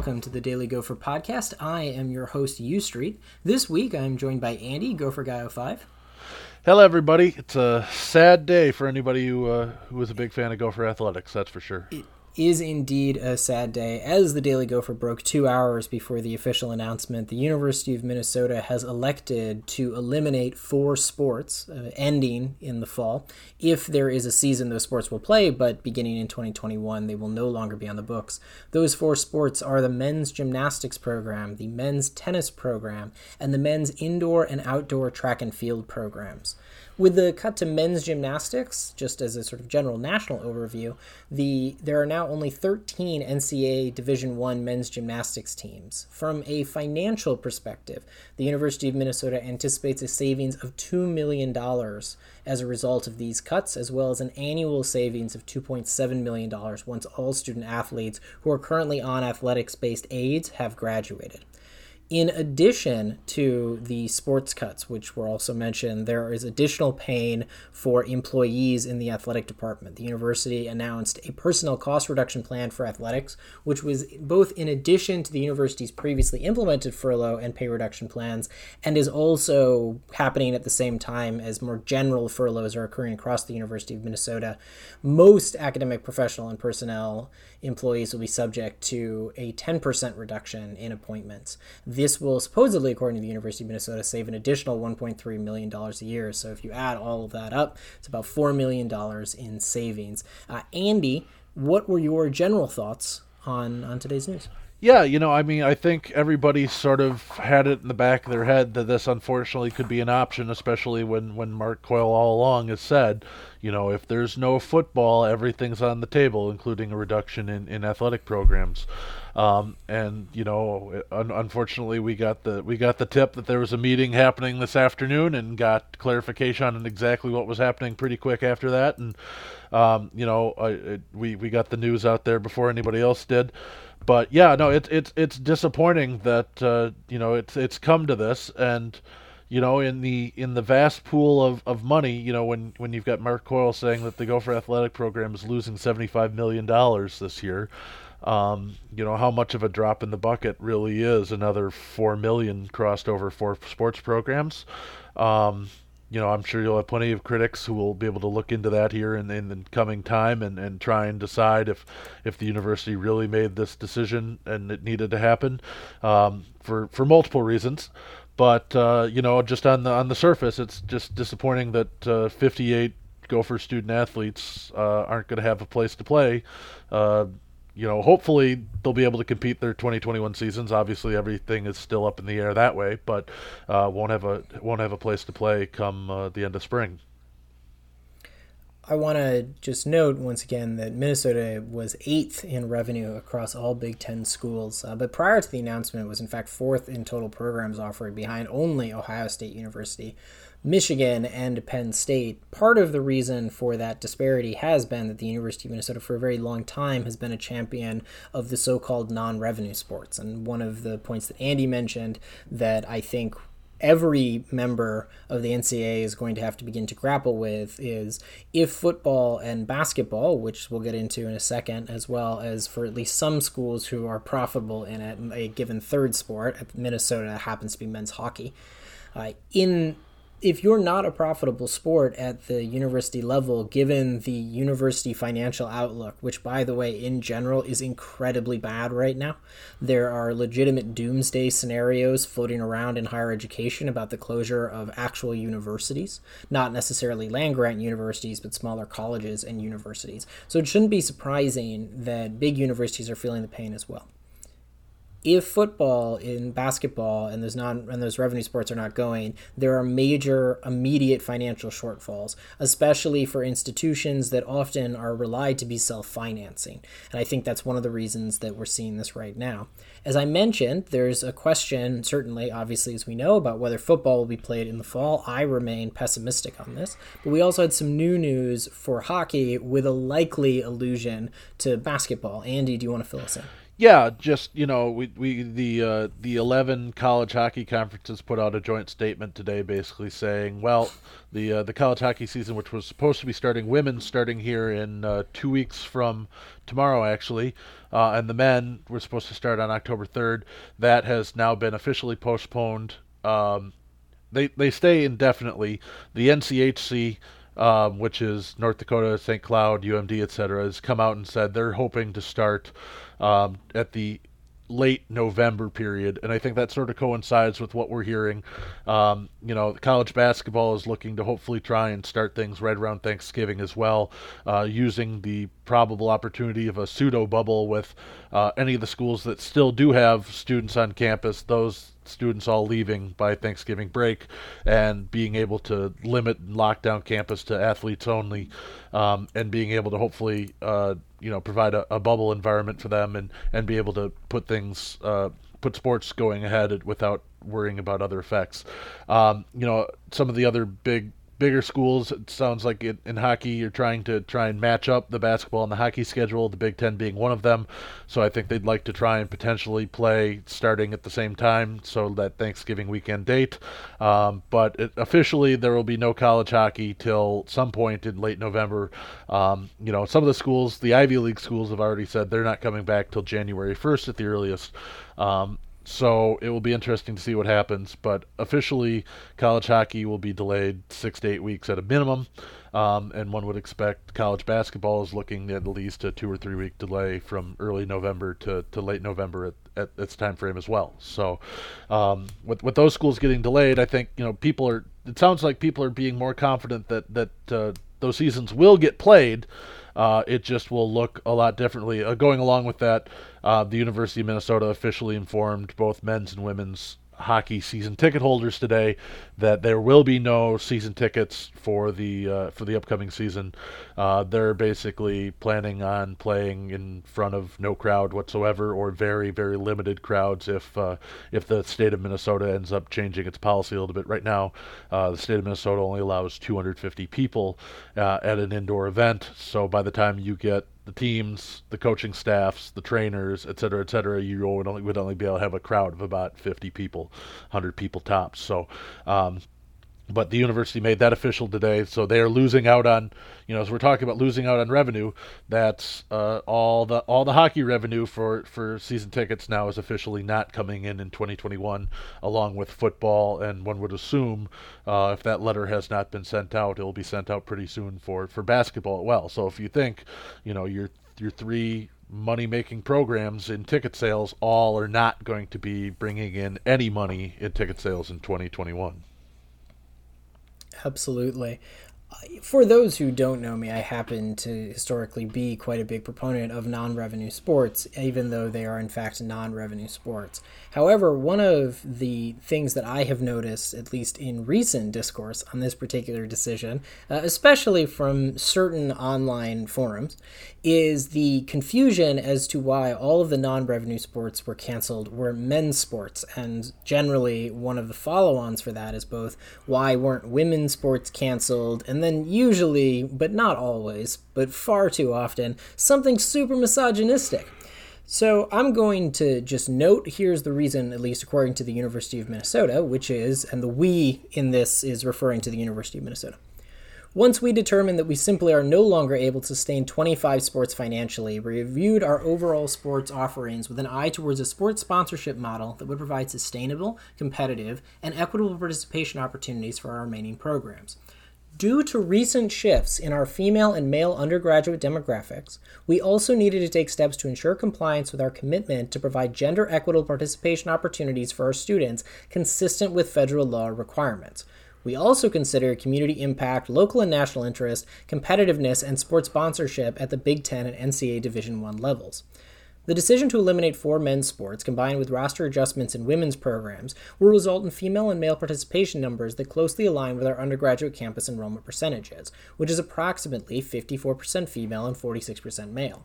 welcome to the Daily Gopher podcast. I am your host, UStreet. This week I'm joined by Andy, Gopher Guy 05. Hello, everybody. It's a sad day for anybody who uh, who was a big fan of Gopher athletics. That's for sure. It is indeed a sad day. As the Daily Gopher broke two hours before the official announcement, the University of Minnesota has elected to eliminate four sports, uh, ending in the fall. If there is a season, those sports will play, but beginning in 2021, they will no longer be on the books. Those four sports are the men's gymnastics program, the men's tennis program, and the men's indoor and outdoor track and field programs. With the cut to men's gymnastics, just as a sort of general national overview, the there are now only 13 NCAA Division One men's gymnastics teams. From a financial perspective, the University of Minnesota anticipates a savings of two million dollars as a result of these cuts, as well as an annual savings of $2.7 million once all student athletes who are currently on athletics based aids have graduated. In addition to the sports cuts, which were also mentioned, there is additional pain for employees in the athletic department. The university announced a personnel cost reduction plan for athletics, which was both in addition to the university's previously implemented furlough and pay reduction plans, and is also happening at the same time as more general furloughs are occurring across the University of Minnesota. Most academic, professional, and personnel employees will be subject to a 10% reduction in appointments. This will supposedly, according to the University of Minnesota, save an additional $1.3 million a year. So if you add all of that up, it's about $4 million in savings. Uh, Andy, what were your general thoughts on, on today's news? Yeah, you know, I mean, I think everybody sort of had it in the back of their head that this unfortunately could be an option, especially when, when Mark Coyle all along has said, you know, if there's no football, everything's on the table, including a reduction in, in athletic programs. Um, and you know, un- unfortunately, we got the we got the tip that there was a meeting happening this afternoon, and got clarification on exactly what was happening pretty quick after that. And um, you know, I, we we got the news out there before anybody else did but yeah, no, it's it's it's disappointing that uh, you know it's it's come to this, and you know in the in the vast pool of, of money, you know when when you've got Mark Coyle saying that the Gopher Athletic program is losing seventy five million dollars this year, um, you know how much of a drop in the bucket really is another four million crossed over for sports programs. Um, you know, I'm sure you'll have plenty of critics who will be able to look into that here in, in the coming time and, and try and decide if, if the university really made this decision and it needed to happen um, for, for multiple reasons. But uh, you know, just on the on the surface, it's just disappointing that uh, 58 Gopher student athletes uh, aren't going to have a place to play uh, you know, hopefully they'll be able to compete their 2021 seasons. Obviously, everything is still up in the air that way, but uh, won't have a won't have a place to play come uh, the end of spring. I want to just note once again that Minnesota was eighth in revenue across all Big Ten schools, uh, but prior to the announcement, was in fact fourth in total programs offered, behind only Ohio State University. Michigan and Penn State. Part of the reason for that disparity has been that the University of Minnesota, for a very long time, has been a champion of the so called non revenue sports. And one of the points that Andy mentioned that I think every member of the NCAA is going to have to begin to grapple with is if football and basketball, which we'll get into in a second, as well as for at least some schools who are profitable in it, a given third sport, Minnesota happens to be men's hockey. Uh, in if you're not a profitable sport at the university level, given the university financial outlook, which, by the way, in general is incredibly bad right now, there are legitimate doomsday scenarios floating around in higher education about the closure of actual universities, not necessarily land grant universities, but smaller colleges and universities. So it shouldn't be surprising that big universities are feeling the pain as well if football and basketball and those non and those revenue sports are not going, there are major immediate financial shortfalls, especially for institutions that often are relied to be self-financing. And I think that's one of the reasons that we're seeing this right now. As I mentioned, there's a question, certainly, obviously, as we know, about whether football will be played in the fall. I remain pessimistic on this. But we also had some new news for hockey with a likely allusion to basketball. Andy, do you want to fill us in? Yeah, just you know, we we the uh, the eleven college hockey conferences put out a joint statement today, basically saying, well, the uh, the college hockey season, which was supposed to be starting women starting here in uh, two weeks from tomorrow, actually, uh, and the men were supposed to start on October third. That has now been officially postponed. Um, they they stay indefinitely. The NCHC. Um, which is North Dakota, St. Cloud, UMD, etc., has come out and said they're hoping to start um, at the late November period, and I think that sort of coincides with what we're hearing. Um, you know, college basketball is looking to hopefully try and start things right around Thanksgiving as well, uh, using the probable opportunity of a pseudo bubble with uh, any of the schools that still do have students on campus. Those students all leaving by Thanksgiving break and being able to limit and lock down campus to athletes only um, and being able to hopefully uh, you know provide a, a, bubble environment for them and, and be able to put things uh, put sports going ahead without worrying about other effects. Um, you know some of the other big bigger schools, it sounds like it, in hockey you're trying to try and match up the basketball and the hockey schedule, the Big Ten being one of them. So I think they'd like to try and potentially play starting at the same time, so that Thanksgiving weekend date. Um, but it, officially, there will be no college hockey till some point in late November. Um, you know, some of the schools, the Ivy League schools, have already said they're not coming back till January 1st at the earliest. Um, so it will be interesting to see what happens. But officially, college hockey will be delayed six to eight weeks at a minimum. Um, and one would expect college basketball is looking at at least a two or three week delay from early November to, to late November at, at its time frame as well. So, um, with with those schools getting delayed, I think you know people are. It sounds like people are being more confident that that uh, those seasons will get played. Uh, it just will look a lot differently. Uh, going along with that, uh, the University of Minnesota officially informed both men's and women's hockey season ticket holders today that there will be no season tickets for the uh, for the upcoming season. Uh, they're basically planning on playing in front of no crowd whatsoever, or very very limited crowds if uh, if the state of Minnesota ends up changing its policy a little bit. Right now, uh, the state of Minnesota only allows 250 people uh, at an indoor event. So by the time you get the teams, the coaching staffs, the trainers, et cetera, et cetera, you would only, would only be able to have a crowd of about 50 people, 100 people tops. So, um, but the university made that official today, so they are losing out on, you know, as we're talking about losing out on revenue, that's uh, all the all the hockey revenue for for season tickets now is officially not coming in in 2021, along with football, and one would assume uh, if that letter has not been sent out, it will be sent out pretty soon for for basketball as well. So if you think, you know, your your three money making programs in ticket sales all are not going to be bringing in any money in ticket sales in 2021. Absolutely. For those who don't know me, I happen to historically be quite a big proponent of non revenue sports, even though they are in fact non revenue sports. However, one of the things that I have noticed, at least in recent discourse on this particular decision, uh, especially from certain online forums, is the confusion as to why all of the non revenue sports were canceled were men's sports. And generally, one of the follow ons for that is both why weren't women's sports canceled, and then usually, but not always, but far too often, something super misogynistic. So I'm going to just note here's the reason, at least according to the University of Minnesota, which is, and the we in this is referring to the University of Minnesota. Once we determined that we simply are no longer able to sustain 25 sports financially, we reviewed our overall sports offerings with an eye towards a sports sponsorship model that would provide sustainable, competitive, and equitable participation opportunities for our remaining programs. Due to recent shifts in our female and male undergraduate demographics, we also needed to take steps to ensure compliance with our commitment to provide gender equitable participation opportunities for our students consistent with federal law requirements. We also consider community impact, local and national interest, competitiveness, and sports sponsorship at the Big Ten and NCAA Division I levels. The decision to eliminate four men's sports, combined with roster adjustments in women's programs, will result in female and male participation numbers that closely align with our undergraduate campus enrollment percentages, which is approximately 54% female and 46% male.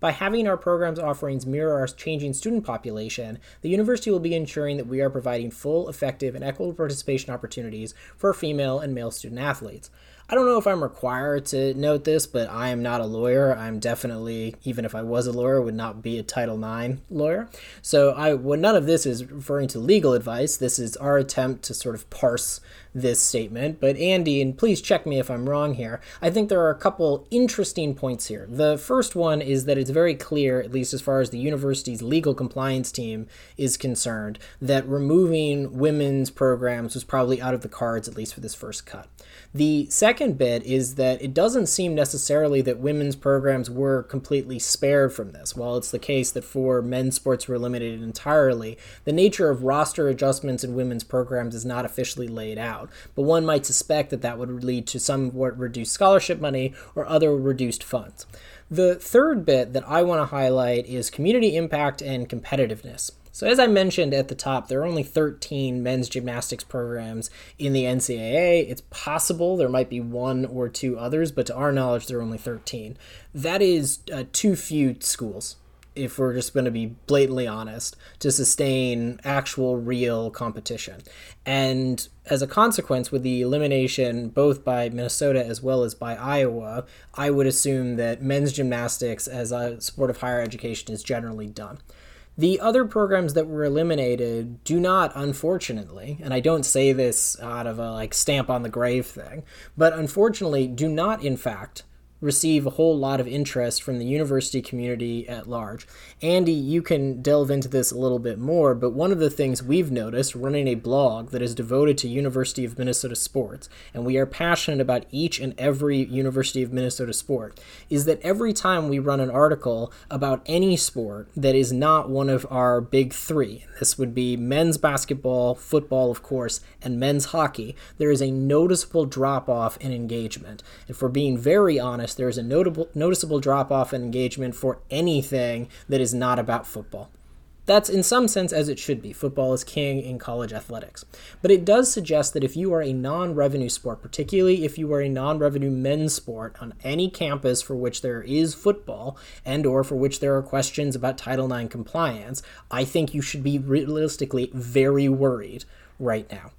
By having our program's offerings mirror our changing student population, the university will be ensuring that we are providing full, effective, and equitable participation opportunities for female and male student athletes. I don't know if I'm required to note this, but I am not a lawyer. I'm definitely, even if I was a lawyer, would not be a Title IX lawyer. So I, well, none of this is referring to legal advice. This is our attempt to sort of parse this statement. But Andy, and please check me if I'm wrong here, I think there are a couple interesting points here. The first one is that it's very clear, at least as far as the university's legal compliance team is concerned, that removing women's programs was probably out of the cards, at least for this first cut. The second bit is that it doesn't seem necessarily that women's programs were completely spared from this. While it's the case that four men's sports were eliminated entirely, the nature of roster adjustments in women's programs is not officially laid out. But one might suspect that that would lead to somewhat reduced scholarship money or other reduced funds. The third bit that I want to highlight is community impact and competitiveness. So, as I mentioned at the top, there are only 13 men's gymnastics programs in the NCAA. It's possible there might be one or two others, but to our knowledge, there are only 13. That is uh, too few schools if we're just going to be blatantly honest, to sustain actual real competition. And as a consequence, with the elimination both by Minnesota as well as by Iowa, I would assume that men's gymnastics as a sport of higher education is generally done. The other programs that were eliminated do not, unfortunately, and I don't say this out of a like stamp on the grave thing, but unfortunately do not, in fact, receive a whole lot of interest from the university community at large. Andy, you can delve into this a little bit more, but one of the things we've noticed running a blog that is devoted to University of Minnesota sports, and we are passionate about each and every University of Minnesota sport, is that every time we run an article about any sport that is not one of our big three, this would be men's basketball, football, of course, and men's hockey, there is a noticeable drop off in engagement. If we're being very honest, there's a notable noticeable drop off in engagement for anything that is not about football. That's in some sense as it should be. Football is king in college athletics. But it does suggest that if you are a non revenue sport, particularly if you are a non revenue men's sport on any campus for which there is football and or for which there are questions about Title IX compliance, I think you should be realistically very worried right now.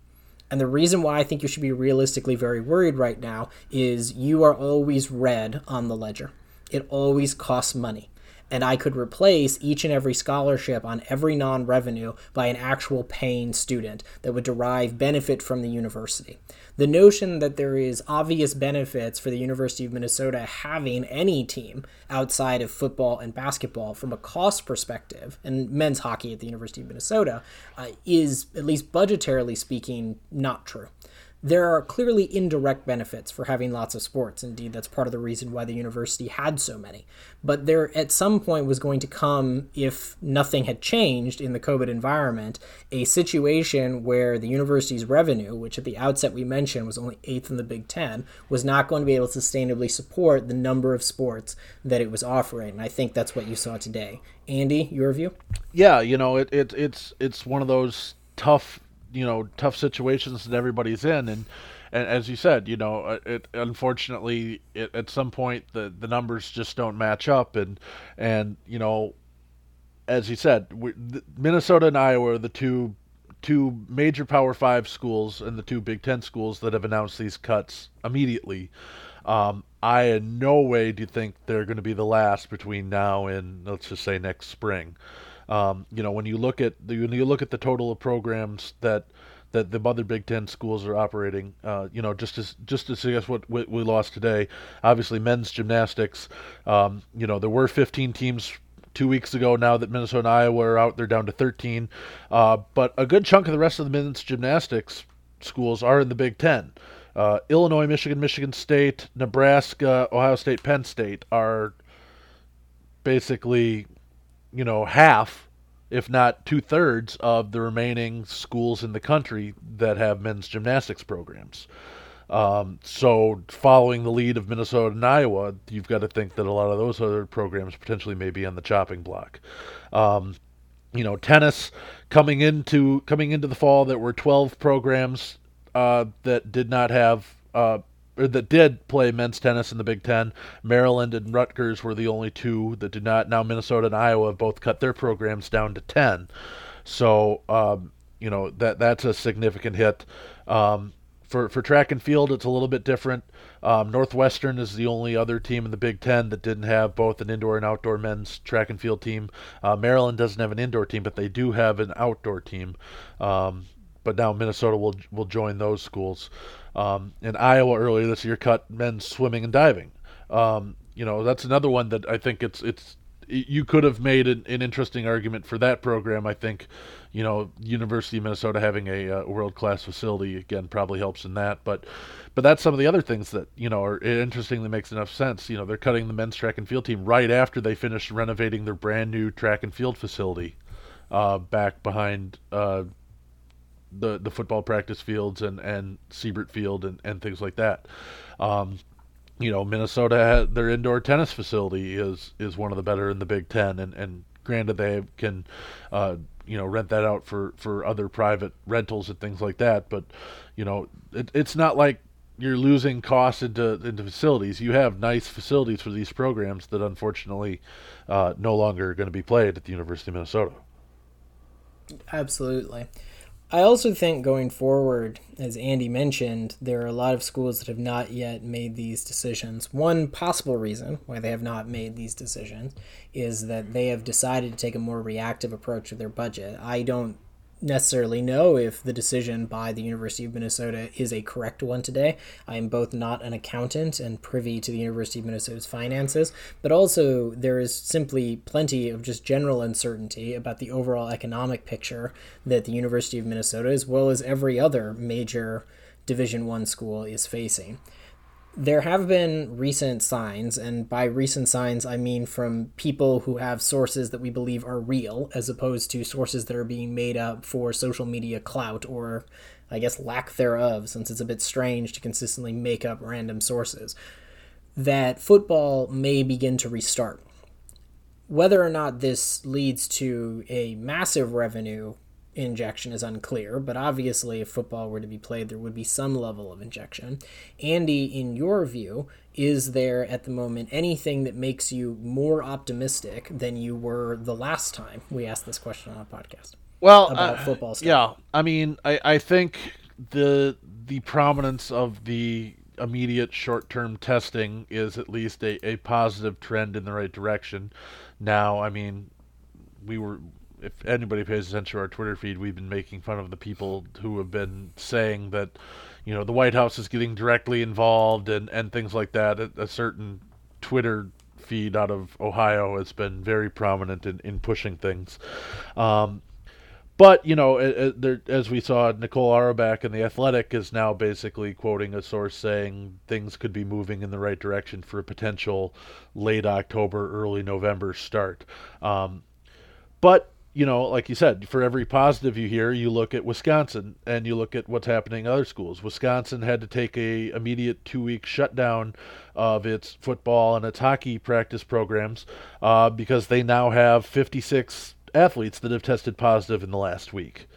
And the reason why I think you should be realistically very worried right now is you are always red on the ledger. It always costs money and I could replace each and every scholarship on every non revenue by an actual paying student that would derive benefit from the university. The notion that there is obvious benefits for the University of Minnesota having any team outside of football and basketball from a cost perspective, and men's hockey at the University of Minnesota, uh, is, at least budgetarily speaking, not true there are clearly indirect benefits for having lots of sports. Indeed, that's part of the reason why the university had so many. But there, at some point, was going to come, if nothing had changed in the COVID environment, a situation where the university's revenue, which at the outset we mentioned was only eighth in the Big Ten, was not going to be able to sustainably support the number of sports that it was offering. And I think that's what you saw today. Andy, your view? Yeah, you know, it, it it's it's one of those tough you know tough situations that everybody's in. And and as you said you know uh, it unfortunately it, at some point the the numbers just don't match up. And and you know as you said we, Minnesota and Iowa are the two two major Power 5 schools and the two Big 10 schools that have announced these cuts immediately. Um, I in no way do think they're going to be the last between now and let's just say next spring. Um, you know, when you look at the, when you look at the total of programs that that the other Big Ten schools are operating, uh, you know, just just to suggest what we, we lost today. Obviously, men's gymnastics. Um, you know, there were 15 teams two weeks ago. Now that Minnesota and Iowa are out, they're down to 13. Uh, but a good chunk of the rest of the men's gymnastics schools are in the Big Ten. Uh, Illinois, Michigan, Michigan State, Nebraska, Ohio State, Penn State are basically you know, half, if not two thirds, of the remaining schools in the country that have men's gymnastics programs. Um, so, following the lead of Minnesota and Iowa, you've got to think that a lot of those other programs potentially may be on the chopping block. Um, you know, tennis coming into coming into the fall, there were 12 programs uh, that did not have uh, or that did play men's tennis in the Big Ten. Maryland and Rutgers were the only two that did not. Now Minnesota and Iowa have both cut their programs down to ten. So um, you know that that's a significant hit. Um, for for track and field, it's a little bit different. Um, Northwestern is the only other team in the Big Ten that didn't have both an indoor and outdoor men's track and field team. Uh, Maryland doesn't have an indoor team, but they do have an outdoor team. Um, but now Minnesota will will join those schools. Um, and Iowa earlier this year cut men's swimming and diving. Um, you know, that's another one that I think it's it's you could have made an, an, interesting argument for that program. I think, you know, University of Minnesota having a, uh, world class facility again probably helps in that. But, but that's some of the other things that you know are interesting that makes enough sense. You know, they're cutting the men's track and field team right after they finished renovating their brand new track and field facility, uh, back behind uh, the the football practice fields and and Siebert Field and and things like that. Um, you know, Minnesota their indoor tennis facility is is one of the better in the Big Ten, and and granted they can, uh, you know, rent that out for for other private rentals and things like that. But you know, it, it's not like you're losing costs into into facilities. You have nice facilities for these programs that unfortunately uh, no longer are going to be played at the University of Minnesota. Absolutely. I also think going forward, as Andy mentioned, there are a lot of schools that have not yet made these decisions. One possible reason why they have not made these decisions is that they have decided to take a more reactive approach to their budget. I don't necessarily know if the decision by the University of Minnesota is a correct one today. I am both not an accountant and privy to the University of Minnesota's finances, but also there is simply plenty of just general uncertainty about the overall economic picture that the University of Minnesota, as well as every other major Division One school, is facing there have been recent signs, and by recent signs, I mean from people who have sources that we believe are real, as opposed to sources that are being made up for social media clout or, I guess, lack thereof, since it's a bit strange to consistently make up random sources, that football may begin to restart. Whether or not this leads to a massive revenue injection is unclear, but obviously, if football were to be played, there would be some level of injection. Andy, in your view, is there at the moment anything that makes you more optimistic than you were the last time we asked this question on a podcast? Well, about uh, football stuff? Yeah, I mean, I, I think the the prominence of the immediate short term testing is at least a, a positive trend in the right direction. Now, I mean, we were if anybody pays attention to our Twitter feed, we've been making fun of the people who have been saying that, you know, the White House is getting directly involved and, and things like that. A, a certain Twitter feed out of Ohio has been very prominent in, in pushing things. Um, but you know, as we saw, Nicole Auerbach in the Athletic is now basically quoting a source saying things could be moving in the right direction for a potential late October, early November start. Um, but you know, like you said, for every positive you hear, you look at Wisconsin and you look at what's happening in other schools. Wisconsin had to take a immediate two week shutdown of its football and its hockey practice programs uh, because they now have 56 athletes that have tested positive in the last week.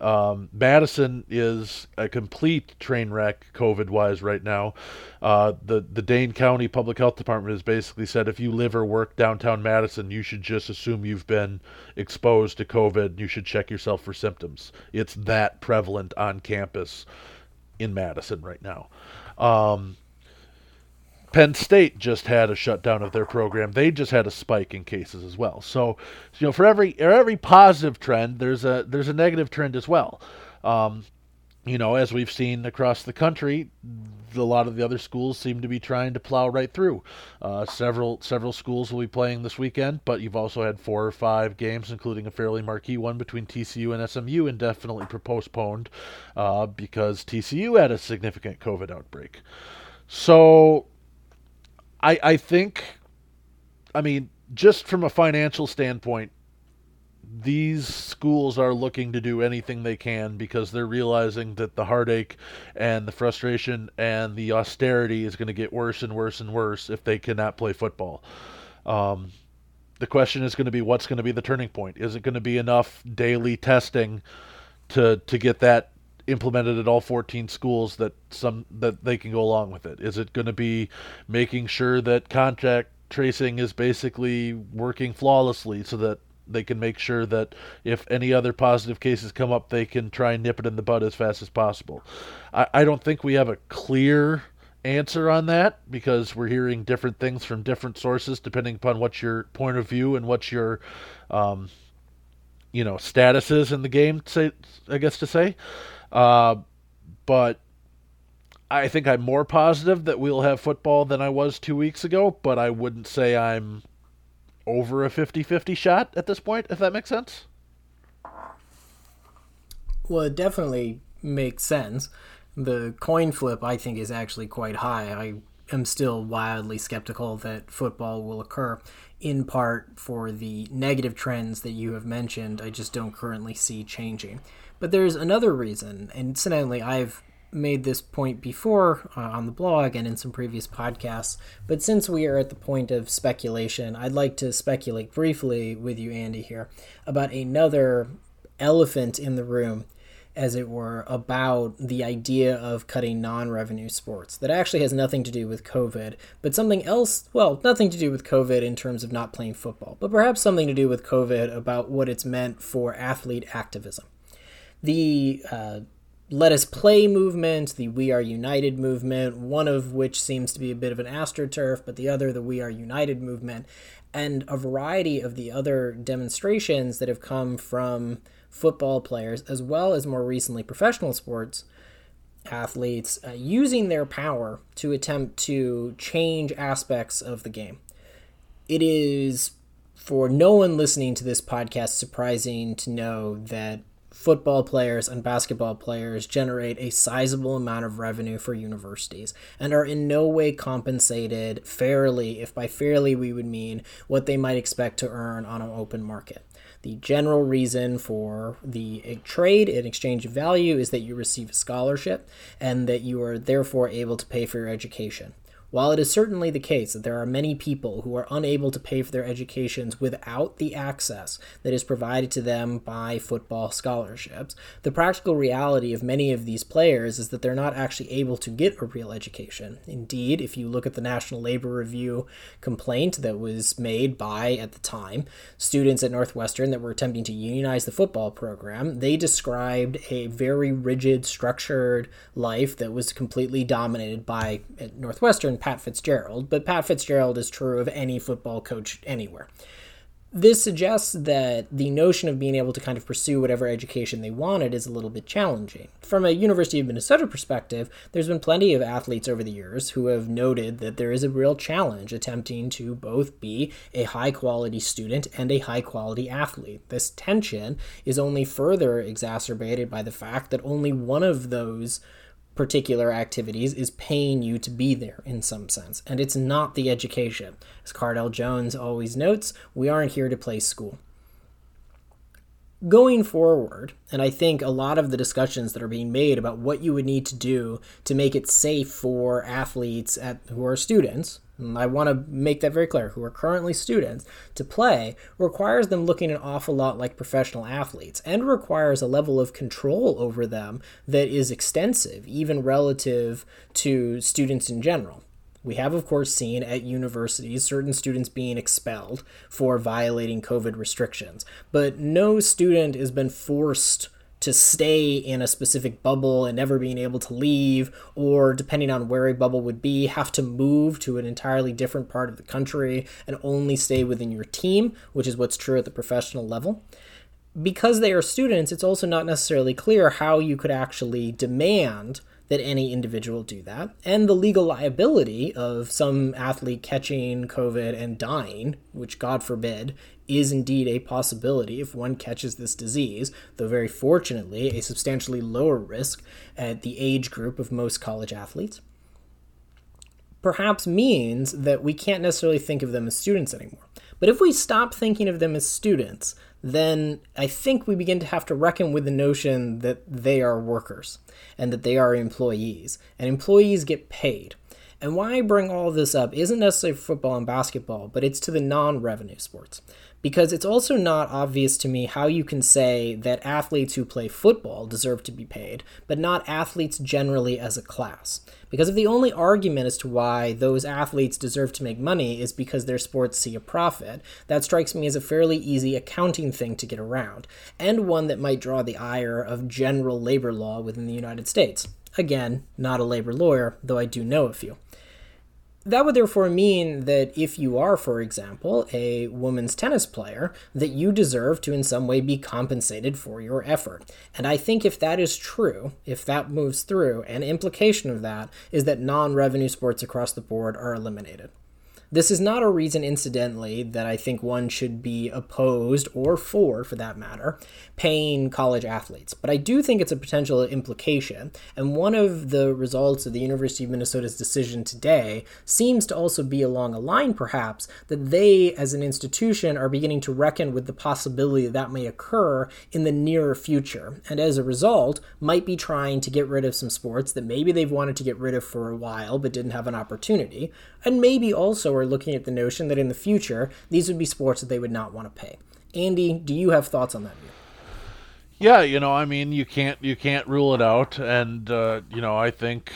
Um, Madison is a complete train wreck COVID wise right now. Uh, the the Dane County Public Health Department has basically said if you live or work downtown Madison, you should just assume you've been exposed to COVID. You should check yourself for symptoms. It's that prevalent on campus in Madison right now. Um, Penn State just had a shutdown of their program. They just had a spike in cases as well. So, you know, for every every positive trend, there's a there's a negative trend as well. Um, you know, as we've seen across the country, a lot of the other schools seem to be trying to plow right through. Uh, several several schools will be playing this weekend, but you've also had four or five games, including a fairly marquee one between TCU and SMU, indefinitely postponed uh, because TCU had a significant COVID outbreak. So I I think, I mean, just from a financial standpoint, these schools are looking to do anything they can because they're realizing that the heartache and the frustration and the austerity is going to get worse and worse and worse if they cannot play football. Um, the question is going to be what's going to be the turning point? Is it going to be enough daily testing to to get that implemented at all 14 schools that some that they can go along with it? Is it going to be making sure that contact tracing is basically working flawlessly so that they can make sure that if any other positive cases come up, they can try and nip it in the bud as fast as possible. I, I don't think we have a clear answer on that because we're hearing different things from different sources depending upon what your point of view and what your um, you know status is in the game say i guess to say uh, but i think i'm more positive that we'll have football than i was two weeks ago but i wouldn't say i'm over a 50-50 shot at this point if that makes sense well it definitely makes sense the coin flip, I think, is actually quite high. I am still wildly skeptical that football will occur, in part for the negative trends that you have mentioned. I just don't currently see changing. But there's another reason, and incidentally, I've made this point before uh, on the blog and in some previous podcasts. But since we are at the point of speculation, I'd like to speculate briefly with you, Andy, here about another elephant in the room as it were, about the idea of cutting non revenue sports. That actually has nothing to do with COVID, but something else, well, nothing to do with COVID in terms of not playing football, but perhaps something to do with COVID about what it's meant for athlete activism. The uh, let Us Play movement, the We Are United movement, one of which seems to be a bit of an astroturf, but the other, the We Are United movement, and a variety of the other demonstrations that have come from football players, as well as more recently professional sports athletes, uh, using their power to attempt to change aspects of the game. It is, for no one listening to this podcast, surprising to know that football players and basketball players generate a sizable amount of revenue for universities and are in no way compensated fairly, if by fairly we would mean what they might expect to earn on an open market. The general reason for the trade and exchange of value is that you receive a scholarship and that you are therefore able to pay for your education. While it is certainly the case that there are many people who are unable to pay for their educations without the access that is provided to them by football scholarships, the practical reality of many of these players is that they're not actually able to get a real education. Indeed, if you look at the National Labor Review complaint that was made by, at the time, students at Northwestern that were attempting to unionize the football program, they described a very rigid, structured life that was completely dominated by Northwestern Pat Fitzgerald, but Pat Fitzgerald is true of any football coach anywhere. This suggests that the notion of being able to kind of pursue whatever education they wanted is a little bit challenging. From a University of Minnesota perspective, there's been plenty of athletes over the years who have noted that there is a real challenge attempting to both be a high quality student and a high quality athlete. This tension is only further exacerbated by the fact that only one of those particular activities is paying you to be there in some sense, and it's not the education. As Cardale Jones always notes, we aren't here to play school. Going forward, and I think a lot of the discussions that are being made about what you would need to do to make it safe for athletes at, who are students, I want to make that very clear, who are currently students, to play requires them looking an awful lot like professional athletes and requires a level of control over them that is extensive, even relative to students in general. We have, of course, seen at universities certain students being expelled for violating COVID restrictions, but no student has been forced to stay in a specific bubble and never being able to leave, or depending on where a bubble would be, have to move to an entirely different part of the country and only stay within your team, which is what's true at the professional level. Because they are students, it's also not necessarily clear how you could actually demand that any individual do that, and the legal liability of some athlete catching COVID and dying, which God forbid, is indeed a possibility if one catches this disease, though very fortunately a substantially lower risk at the age group of most college athletes. Perhaps means that we can't necessarily think of them as students anymore. But if we stop thinking of them as students, then I think we begin to have to reckon with the notion that they are workers and that they are employees. And employees get paid. And why I bring all this up isn't necessarily football and basketball, but it's to the non revenue sports because it's also not obvious to me how you can say that athletes who play football deserve to be paid, but not athletes generally as a class. Because if the only argument as to why those athletes deserve to make money is because their sports see a profit, that strikes me as a fairly easy accounting thing to get around, and one that might draw the ire of general labor law within the United States. Again, not a labor lawyer, though I do know a few. That would therefore mean that if you are, for example, a women's tennis player, that you deserve to in some way be compensated for your effort. And I think if that is true, if that moves through, an implication of that is that non revenue sports across the board are eliminated. This is not a reason, incidentally, that I think one should be opposed, or for, for that matter, paying college athletes. But I do think it's a potential implication. And one of the results of the University of Minnesota's decision today seems to also be along a line, perhaps, that they, as an institution, are beginning to reckon with the possibility that that may occur in the nearer future. And as a result, might be trying to get rid of some sports that maybe they've wanted to get rid of for a while but didn't have an opportunity. And maybe also are looking at the notion that in the future, these would be sports that they would not want to pay. Andy, do you have thoughts on that view? Yeah, you know, I mean, you can't you can't rule it out, and uh, you know, I think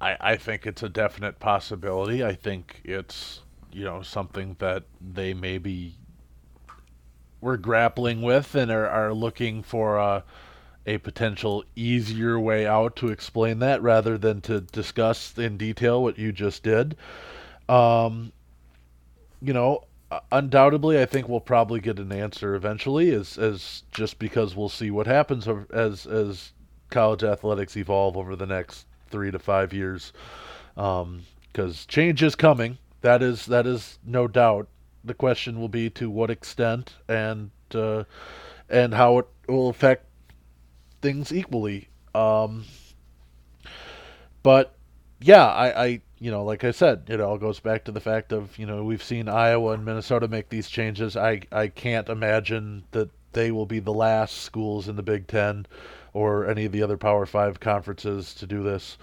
I, I think it's a definite possibility. I think it's you know something that they maybe were grappling with and are, are looking for a a potential easier way out to explain that rather than to discuss in detail what you just did. Um, you know, undoubtedly, I think we'll probably get an answer eventually, as as just because we'll see what happens as as college athletics evolve over the next three to five years, because um, change is coming. That is that is no doubt. The question will be to what extent and uh, and how it will affect things equally. Um, but yeah, I, I you know, like I said, it all goes back to the fact of, you know, we've seen Iowa and Minnesota make these changes. I, I can't imagine that they will be the last schools in the Big Ten or any of the other Power Five conferences to do this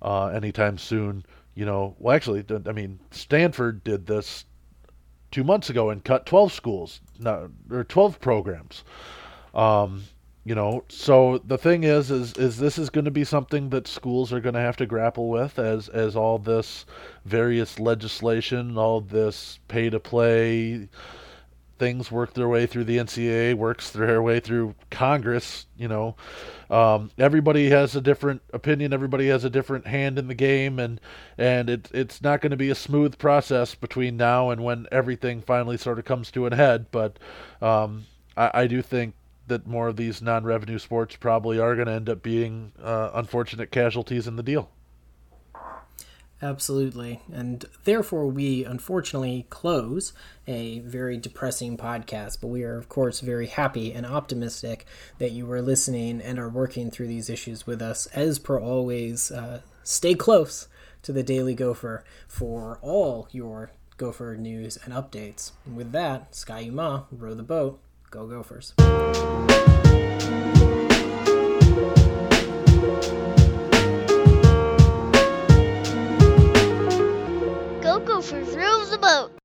uh, anytime soon. You know, well, actually, I mean, Stanford did this two months ago and cut 12 schools, no, or 12 programs. Um, you know so the thing is is is this is going to be something that schools are going to have to grapple with as as all this various legislation all this pay to play things work their way through the NCAA works their way through Congress you know. Um, everybody has a different opinion everybody has a different hand in the game and and it it's not going to be a smooth process between now and when everything finally sort of comes to an head but um, I, I do think that more of these non-revenue sports probably are going to end up being uh, unfortunate casualties in the deal. Absolutely. And therefore, we unfortunately close a very depressing podcast. But we are, of course, very happy and optimistic that you are listening and are working through these issues with us. As per always, uh, stay close to the Daily Gopher for all your Gopher news and updates. And with that, Ski-U-Mah, row the boat. Go Gophers. Go Gophers rules the boat.